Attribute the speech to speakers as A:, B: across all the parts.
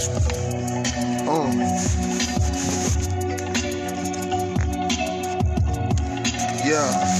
A: Oh. Yeah.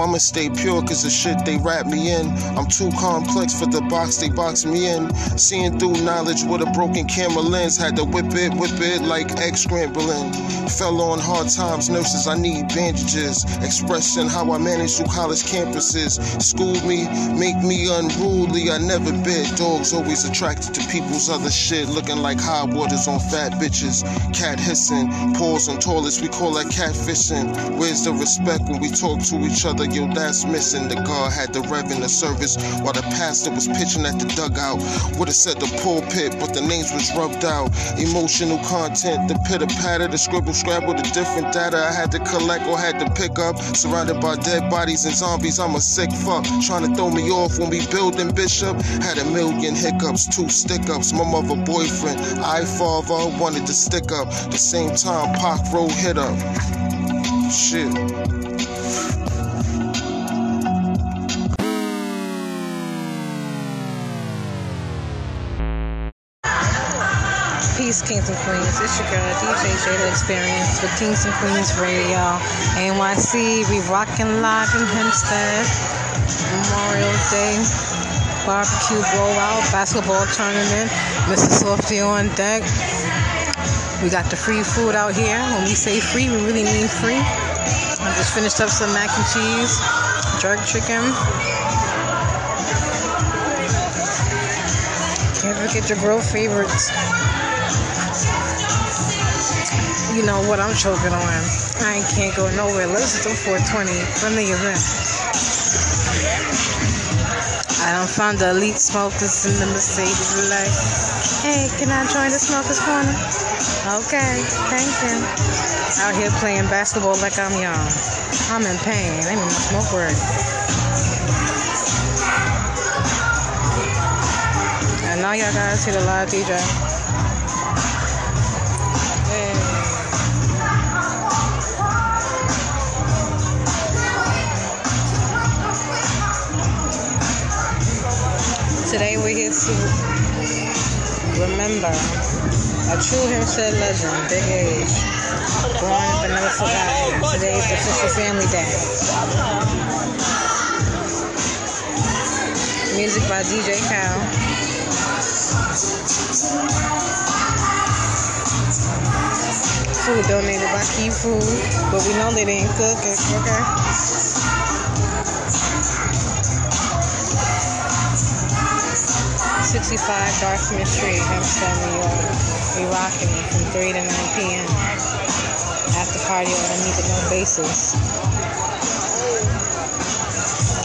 A: I'ma stay pure cause the shit they wrap me in. I'm too complex for the box they box me in. Seeing through knowledge with a broken camera lens. Had to whip it, whip it like egg scrambling. Fell on hard times, nurses, I need bandages. Expressing how I manage through college campuses. Schooled me, make me unruly. I never bit. Dogs always attracted to people's other shit. Looking like high waters on fat bitches. Cat hissing, paws on toilets, we call that catfishing. Where's the respect when we talk to each other? Yo, that's missing. The guard had the rev in the service while the pastor was pitching at the dugout. Would've said the pulpit, but the names was rubbed out. Emotional content, the pitter patter, the scribble scrabble, the different data I had to collect or had to pick up. Surrounded by dead bodies and zombies, I'm a sick fuck. Trying to throw me off when we building Bishop. Had a million hiccups, two stick ups. My mother boyfriend, I father, wanted to stick up. The same time, Pac road hit up. Shit.
B: Peace, Kings and Queens. It's your girl, DJ Jada Experience with Kings and Queens Radio. NYC, we rockin' live in Hempstead. Memorial Day. Barbecue blowout, basketball tournament. Mr. Softy on deck. We got the free food out here. When we say free, we really mean free. I just finished up some mac and cheese, jerk chicken. Can't forget your grill favorites. You know what I'm choking on. I can't go nowhere. Listen to 420 from the event. I done found the elite smokers in the Mercedes. Like, hey, can I join the smokers corner? Okay, thank you. Out here playing basketball like I'm young. I'm in pain. I need my smoke break. And now y'all guys see the live DJ. To remember a true Hempstead legend, Big Age, born but never forgotten. Today is the official family day. Music by DJ Cal. Food donated by Key Food, but we know they didn't cook it, okay? Sixty-five Dartmouth Street, Hempstead, New York. We rocking from 3 to 9 p.m. After party on Anita No Basis.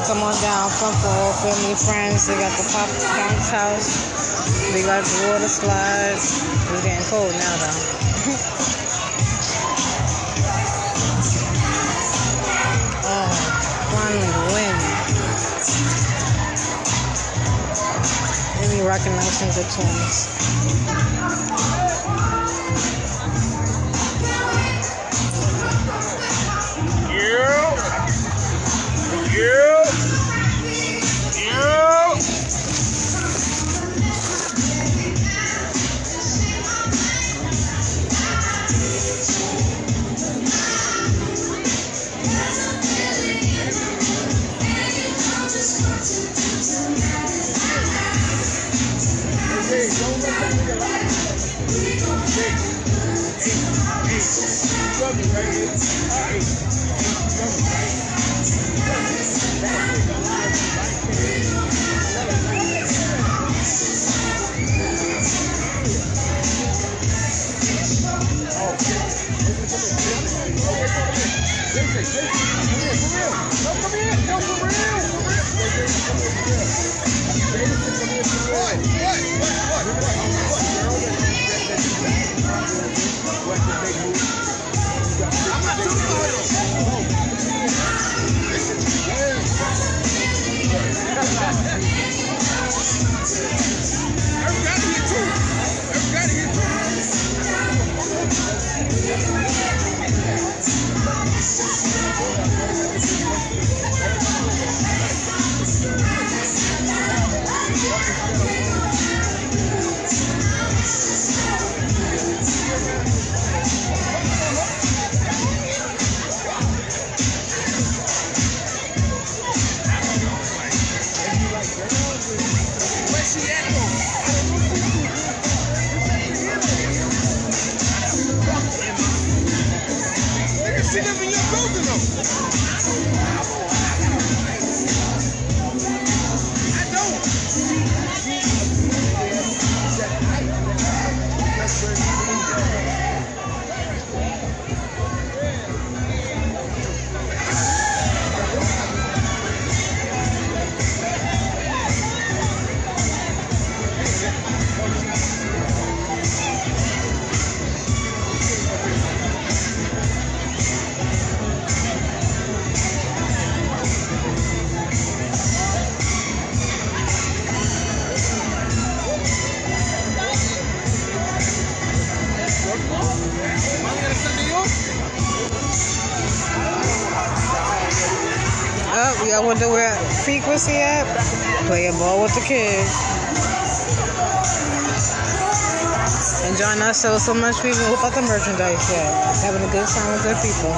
B: Come on down, front for all family friends. They got the pop bounce house. They got the water slides. It's getting cold now though. They be rocking nice Ourselves so much we even whip out the merchandise yet. Having a good time with good people.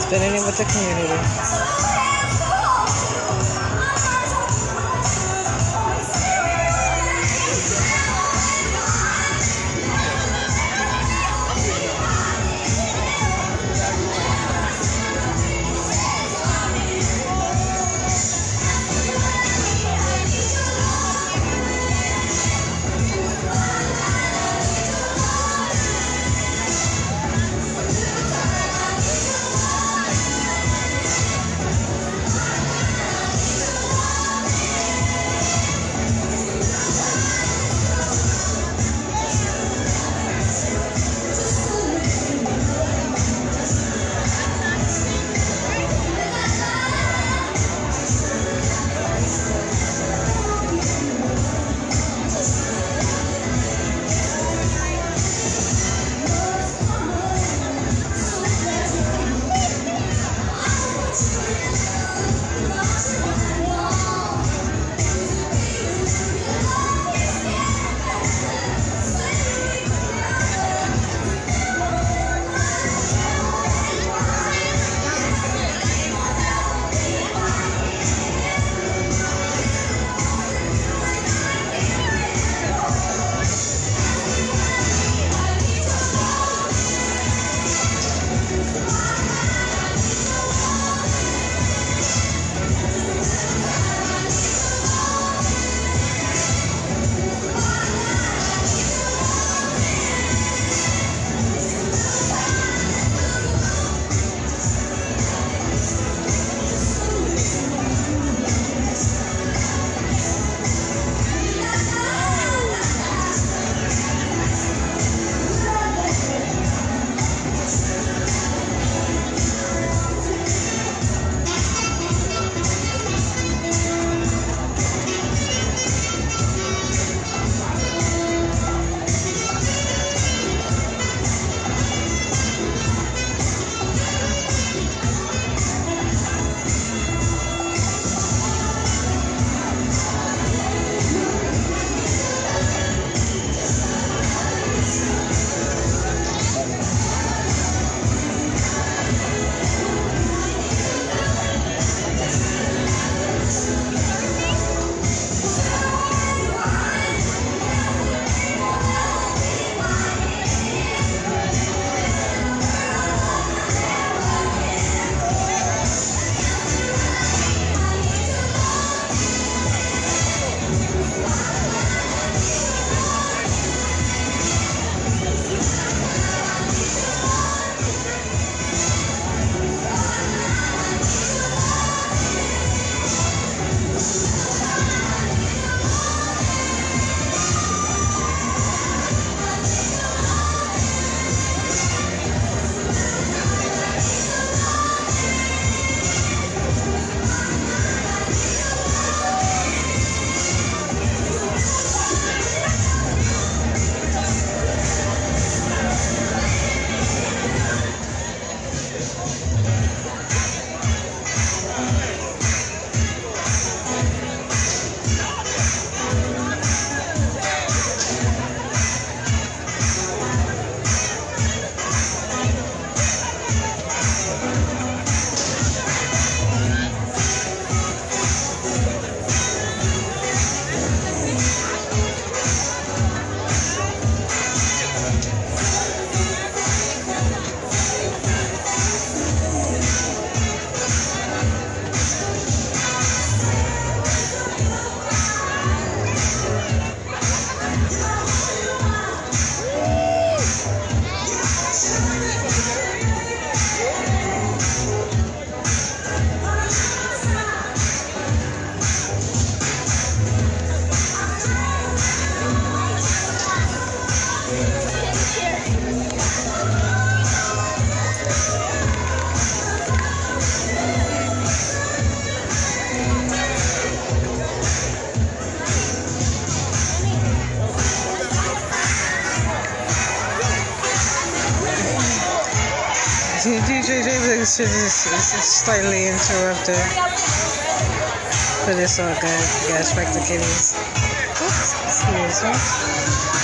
B: Spending it with the community.
C: It's slightly interrupted. But it's all good. You guys, respect the kitties. Oops, excuse me.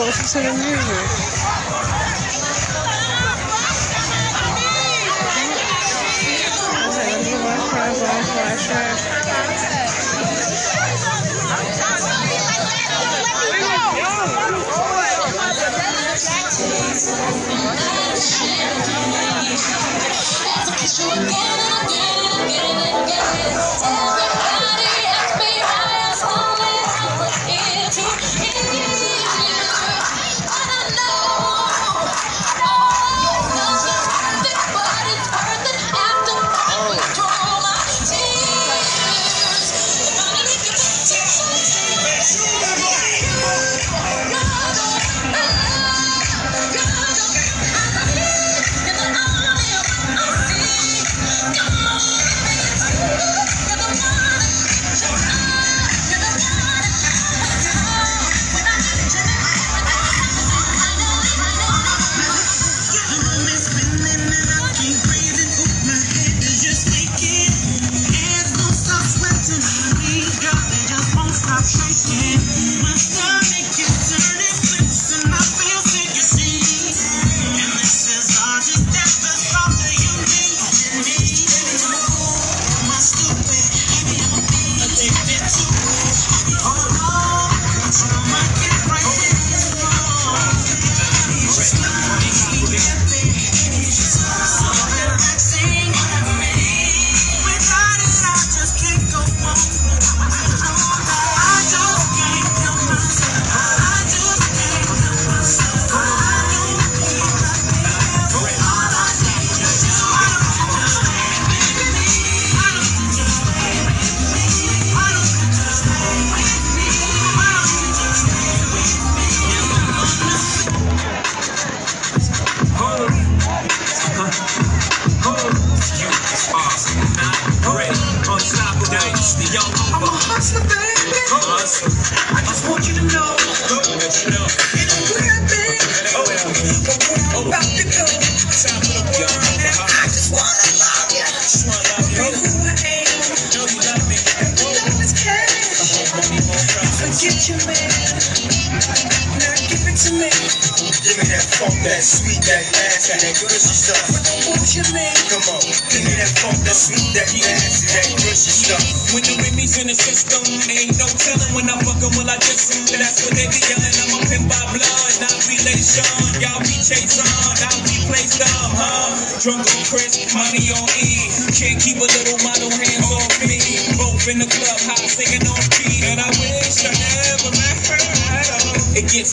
D: Close to the music.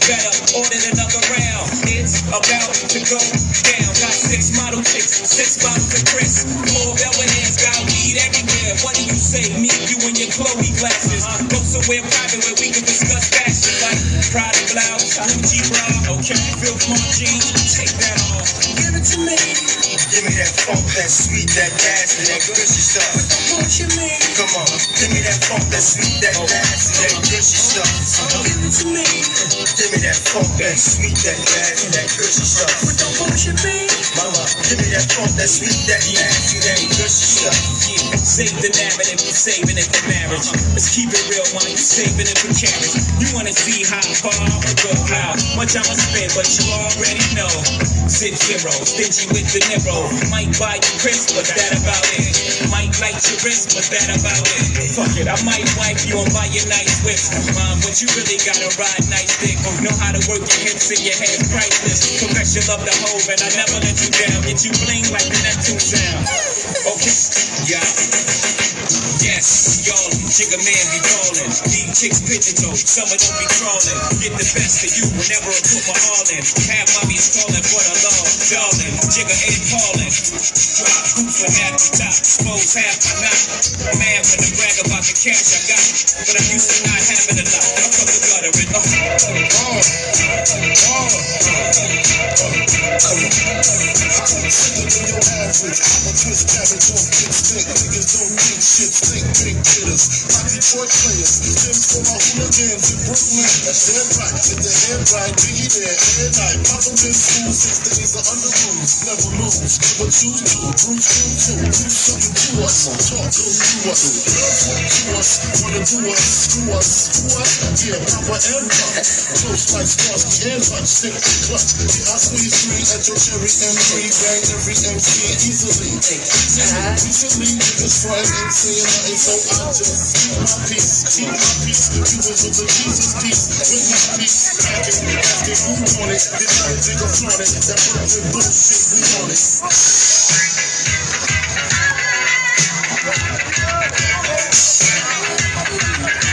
E: Better, ordered another round. It's about to go down. Got six model chicks, six bottles of Chris. Velvet hands, got weed everywhere. What do you say? Me, you, and your Chloe glasses. Go somewhere private where we can discuss fashion like Prada blouse, Gucci bra. Okay, Phil Smart jeans, take that off.
F: Give it to me.
G: That funk, that sweet, that nasty, that gushy stuff.
F: Don't bullshit me.
G: Come on, give me that funk, that sweet, that nasty, that gushy stuff.
F: Give it to me.
G: Give me that funk, that sweet, that nasty, that gushy stuff.
F: But don't bullshit me.
G: Mama, give me that funk, that sweet, that nasty, that gushy stuff.
E: Yeah, save the narrative, you saving it for marriage. Let's keep it real, man, you saving it for carriage. You wanna see how far I'ma go, how much I'ma spend, but you already know. Six zero, stingy with the Nero. Might buy you Chris, but that about it. Might light your wrist, but that about it. Fuck it, I might wipe you and buy you nice whips. Mom, but you really gotta ride nice dick. Know how to work your hips and your hands priceless. Confess you love the hoe, and I never let you down. Get you bling like the Neptune sound. Okay, yeah. Yes, y'all, jigga man be ballin'. These chicks pigeon toed, some of them be crawling. Get the best of you whenever I put my all in. Half mommy's calling for the law, darling. Jigga ain't calling. Drop hoops from half the top, expose half the knot. Man, when I brag about the cash I got, but I'm used to not having a lot. I'm from the gutter and the
H: Sicker than your average. I'm hitters. My Detroit players, them for my hooligans in Brooklyn. That's their right, get the head right, Biggie there, air night. Papa been school, six days are under rules. Never lose, never choose to. Bruce, you too. Do something to us, talk to us. Want to us, wanna do us, screw us, screw us. Yeah, Papa and Papa. Close like stars, can touch, stick to clutch. Yeah, I squeeze three at your cherry M3, bang every MC easily. Recently, niggas frontin' ain't saying nothing, so I peace, my peace. Cubans with the Jesus peace, with peace. Packing, asking who want it, this jigger flaunt it. Bullshit, it.
I: Who's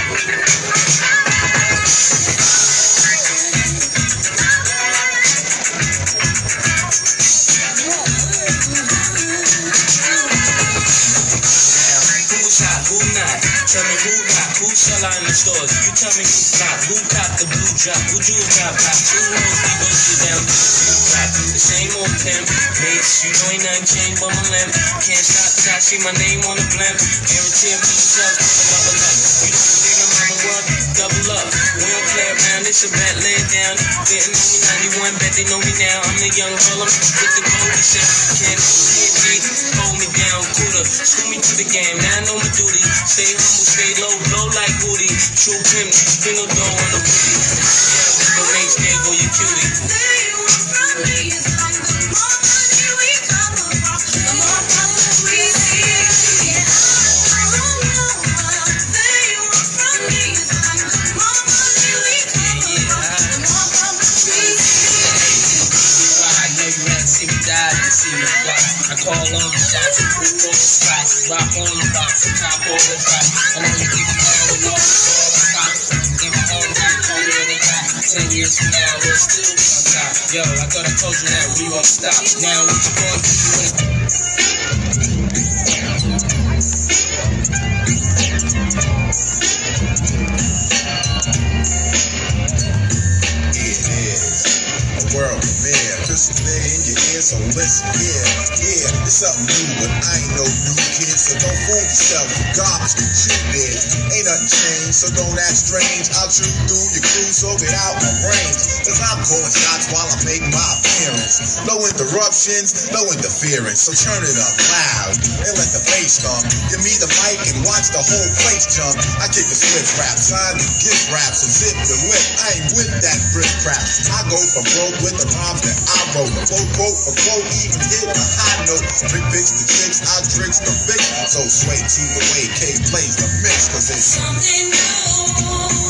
I: who who sell out in the stores? You tell me who flop, who cop the blue drop, who jewel drop who knows we go to the blue drop. The same old pimp, mates, you know ain't nothing changed but my limp. Can't stop till I see my name on the blimp. Guarantee me yourself, double up. You don't believe in mama double up. Don't play it's a bet, lay down. Didn't know me 91, bet they know me now. I'm the young Harlem, with the golden shit. Can't hold me down, cooler. School me to the game, now I know my duty. Stay humble, stay low, blow like Woody. True pimp, spin no dough on the booty. Yeah, the main stand go your cutie. Yo, I thought I told you that we won't stop. Now what you when
J: It is a world premiere. Crystal clear in your ear, so listen here. Yeah, it's something new, but I ain't no new kid, so don't fool yourself garbage that you did. Ain't nothing changed, so don't act strange. I'll chew through your crew, so get out my range. Cause I'm calling shots while I make my appearance. No interruptions, no interference, so turn it up loud and let the bass thump. Give me the mic and watch the whole place jump. I kick a swift rap, sign the gift rap, so zip your lip. I ain't with that brick crap. I go from broke with the rhymes that I wrote. Quote, quote, for quote, even hit a high note. Big bitch the chicks, I drinks the fix. So sway to the way K plays the mix, cause it's
D: Something new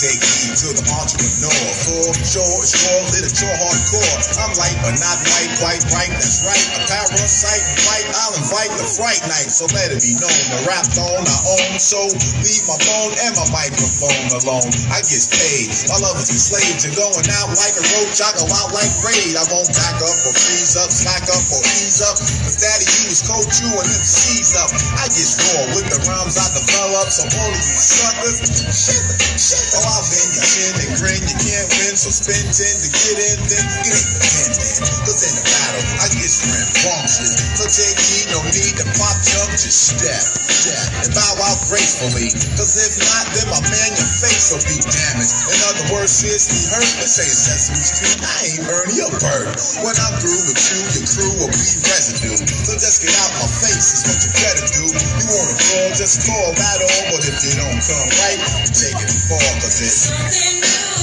J: take to the entrepreneur. For sure, sure, literature hardcore. I'm light, but not white, quite right. That's right. A parasite, fight. I'll invite the fright night. So let it be known. The rap on I own. So leave my phone and my microphone alone. I get paid. My love is enslaved to going out like a roach. I go out like raid. I won't back up or freeze up, slack up or ease up. Cause daddy, you was coach you and them C's up. I get raw with the rhymes I develop. So of you suckers, shit, shit. Oh, bend your chin and grin. You can't win, so spend 10 to get in. Then. Cause in battle, So heed, no need to pop jump. Just step, step, and bow out gracefully. Cause if not, then my man, your face will be damaged. In other words, seriously hurt. This ain't Sesame Street. I ain't Ernie or Bert. When I'm through with you, your crew will be residue. So just get out my face, is what you better do. You wanna call, just call that all. But if you don't come right, take it fall, cause it's
D: Something new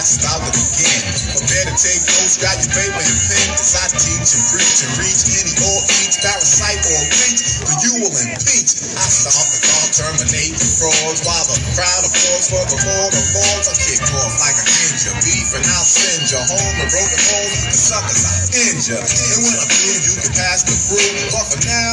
J: Fast about to begin. Prepare to take notes, grab your paper and pen. As I teach and preach and reach any or each parasite or leech, but you will impeach. I stop the call, terminate the frauds while the crowd applauds for the Lord of Lords. I kick off like a ninja. Beef and I'll send you home. The broken home, the suckers I injure. And when I'm through, you can pass the through. But for now,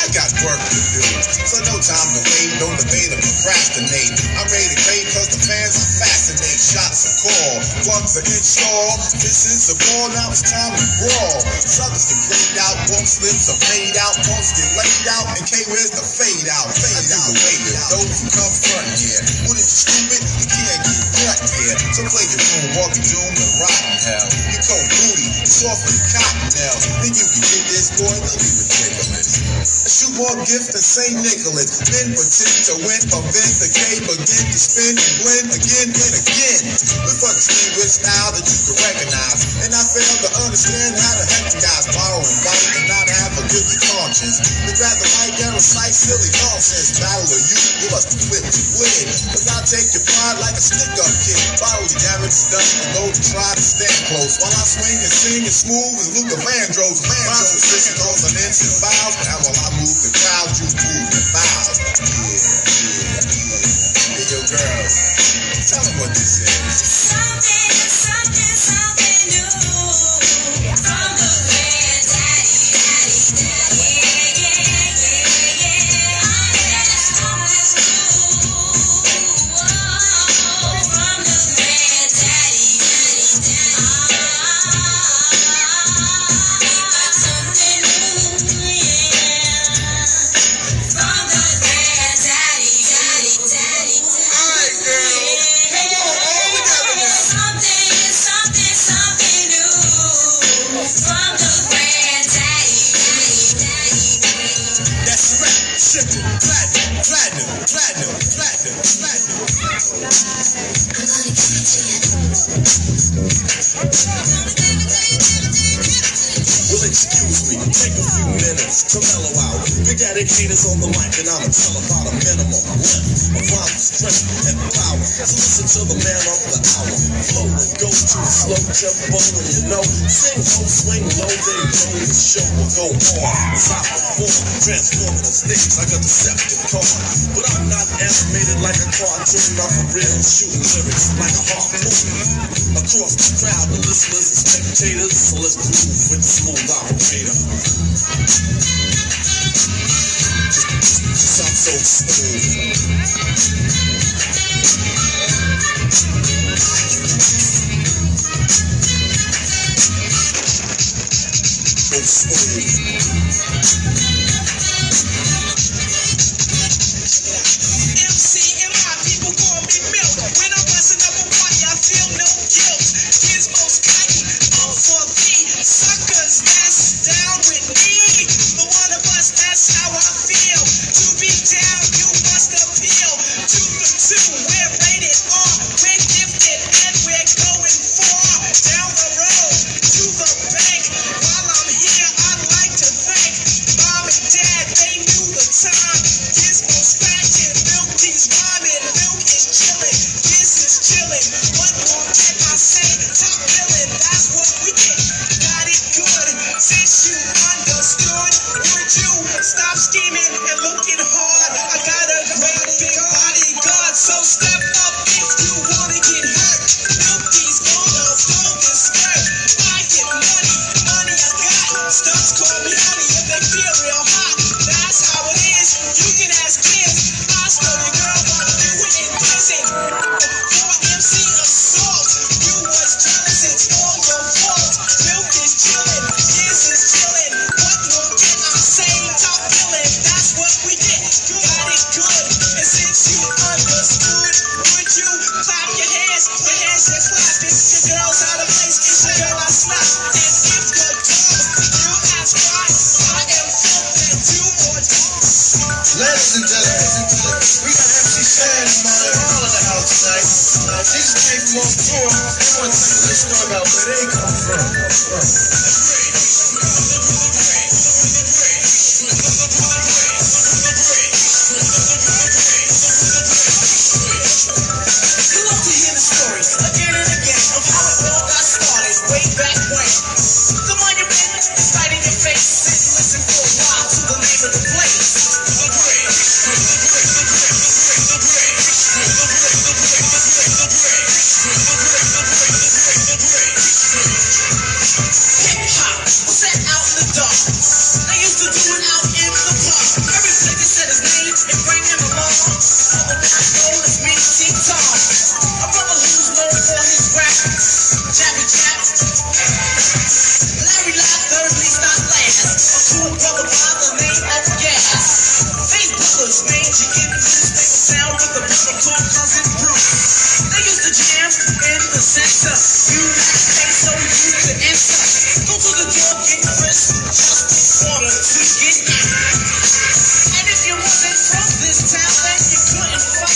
J: I got work to do. So no time to wait, don't debate or procrastinate. I'm ready to play cause the fans are fascinate. Shots are call, plugs are installed. This is the ball, now it's time to brawl. Suckers get played out, bump slips are paid out, pumps get laid out, and K where's the fade out? Fade out, way that those who come front here. What if you stupid? You can't get cut here. So play your room, walk your doom and rotten hell. You cold booty, off with cotton now. Think you can get this boy? Don't be ridiculous. A shoot more gift than St. Nicholas. Men pretend to win, prevent the K begin to spin and blend again and again. We fuck distinguished now that you can recognize. And I fail to understand how the heck you guys borrow and bite and not have a guilty conscience. They grab the mic and recite silly nonsense. Battle of you, you must be flipped to win. Cause I'll take your pride like a stick up kid. The damage done and go to try to stand close. While I swing and sing as smooth as Luther Vandross. Rhymes with six consonants and vowels. And while I move the crowd, you move the vowels. Yeah, yeah, yeah. Hey, yo, girls, tell them what this is.
D: Something, something, something new from the granddaddy,
J: To the man of the hour. Flow go to slow tempo, and you know, sing low, swing low, then know the show will go hard. As I perform, transforming the stage like a Decepticon. But I'm not animated like a cartoon, I'm for real, shooting lyrics like a harpoon. Across the crowd, the listeners and spectators, so let's groove with the smooth operator. I'm so smooth. So
K: center. You ain't so used to enter. Go to the door, get crisp, just in order to get in. And if you wasn't from this town, then you couldn't
L: find.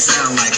L: sound like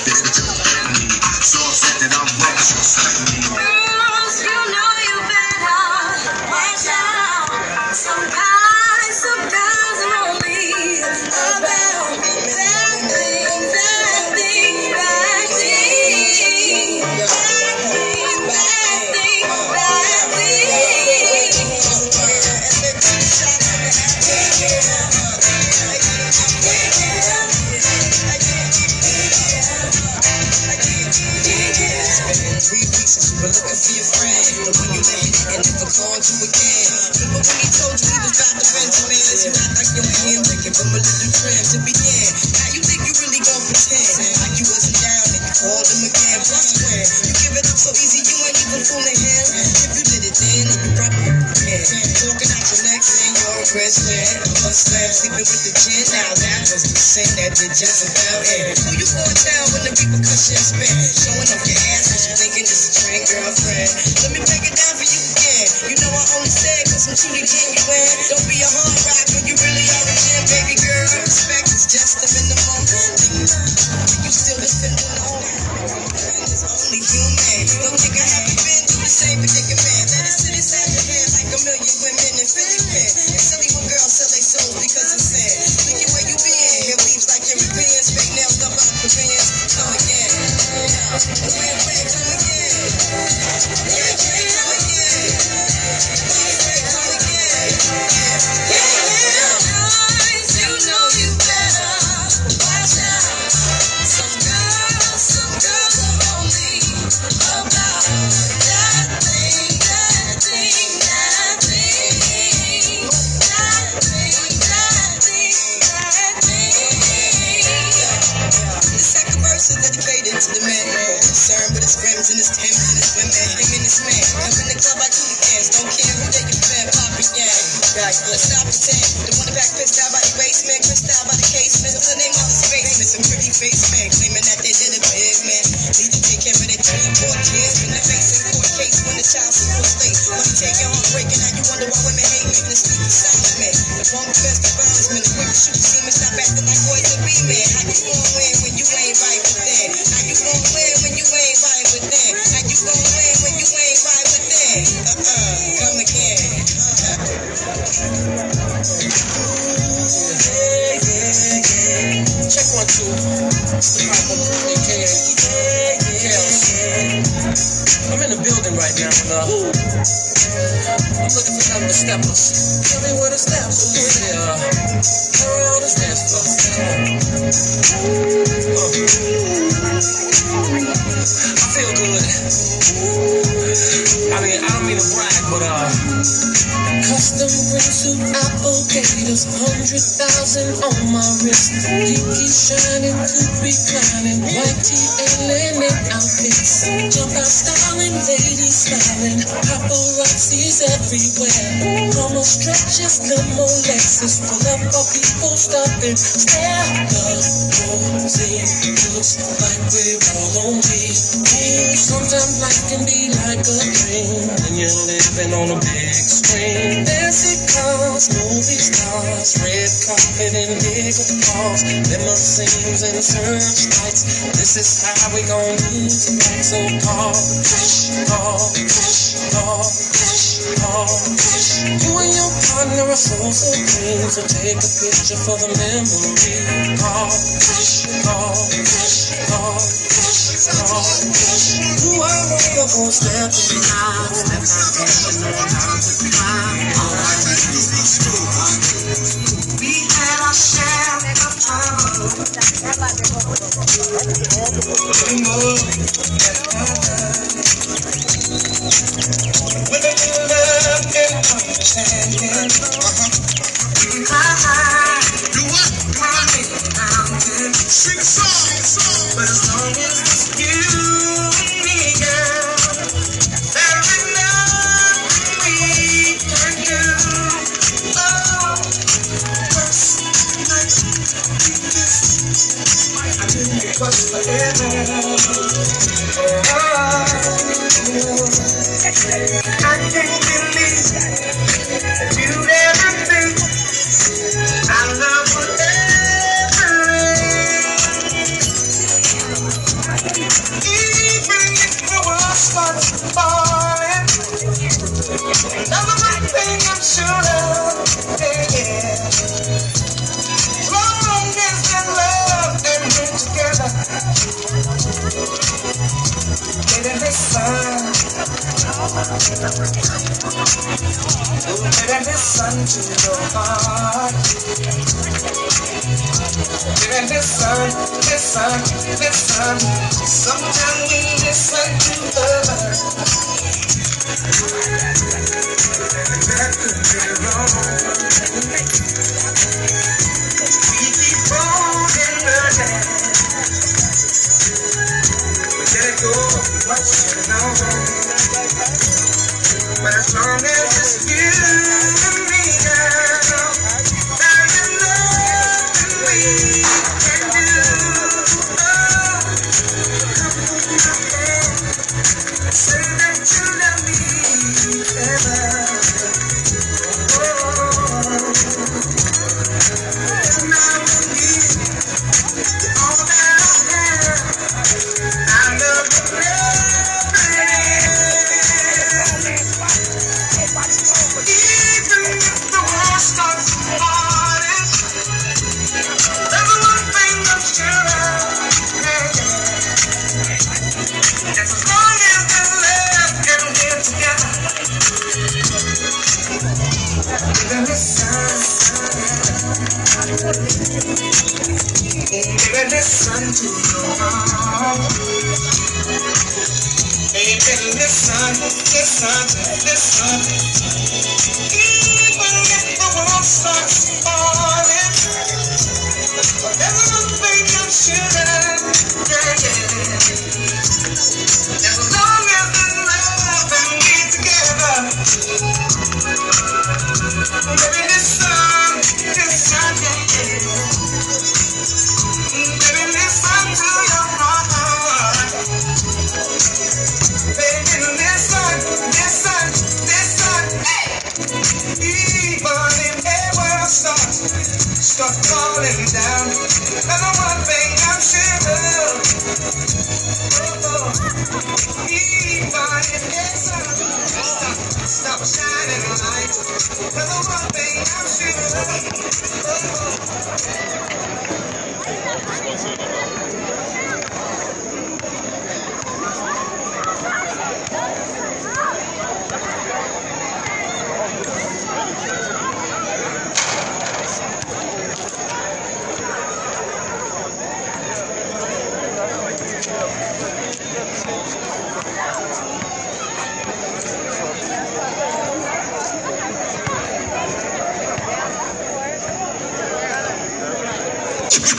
F: darling, Papa Nazis everywhere. Normal stretches, limo Lexus. full up of people stopping. Stare the roses, looks like we're all on these. Sometimes life can be like a dream when you're living on a big screen. Fancy cars, movie stars, red carpet and big applause, limousines and searchlights. This is how we gon' do tonight. So call, push, call, push, call, push call. You and your partner are so so clean, so take a picture for the memory. Call, push, call, push, call, call, push. You are one of those step step by step, and know how to climb. All I need is these. We had our share of trouble. With a little love Sing a song. But as long as Listen listen, listen. Sometimes we listen to others. That could be wrong. Baby, listen to your. Baby, listen, listen, listen.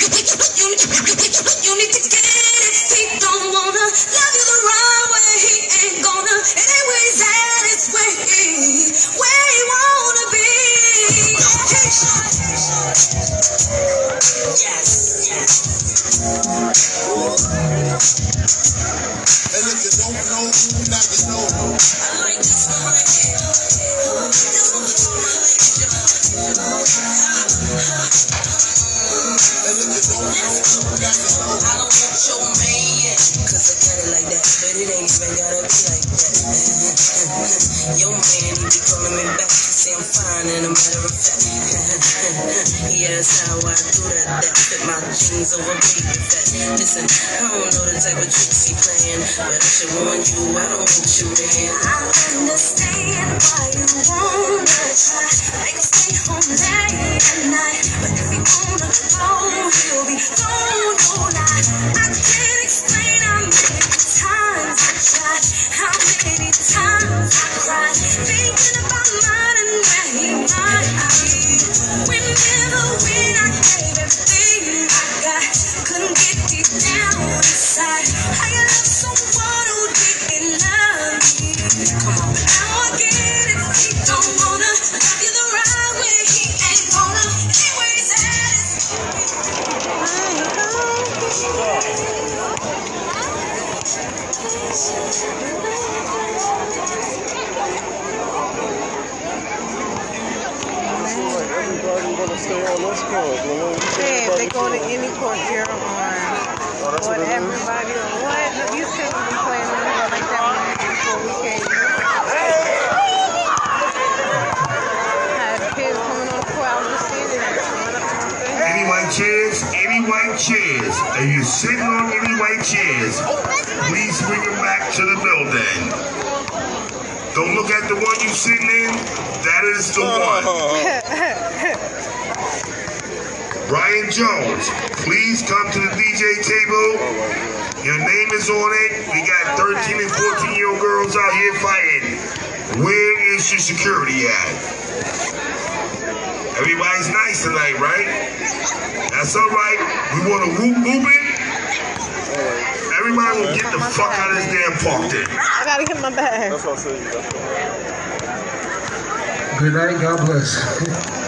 F: You need to
M: Everybody gonna stay on this court, you know?
B: Hey, they go to any court, you're on.
M: Oh, that's
B: What
M: what it is?
B: everybody on. What? You shouldn't be playing on here like that when you before we came. Had kids coming on the court, I was just seeing it. Run up on the thing.
N: Any chairs, any white chairs. If you're sitting on any white chairs, please bring them back to the building. Don't look at the one you're sitting in. That is the uh-huh. one. Brian Jones, please come to the DJ table. Your name is on it. We got 13 and 14 year old girls out here fighting. Where is your security at? Everybody's nice tonight, right? That's all right. We want to whoop whoop it. Everybody will get the fuck out of this damn park then.
B: I gotta get my bag.
M: That's what I said. That's what
O: Good night. God bless.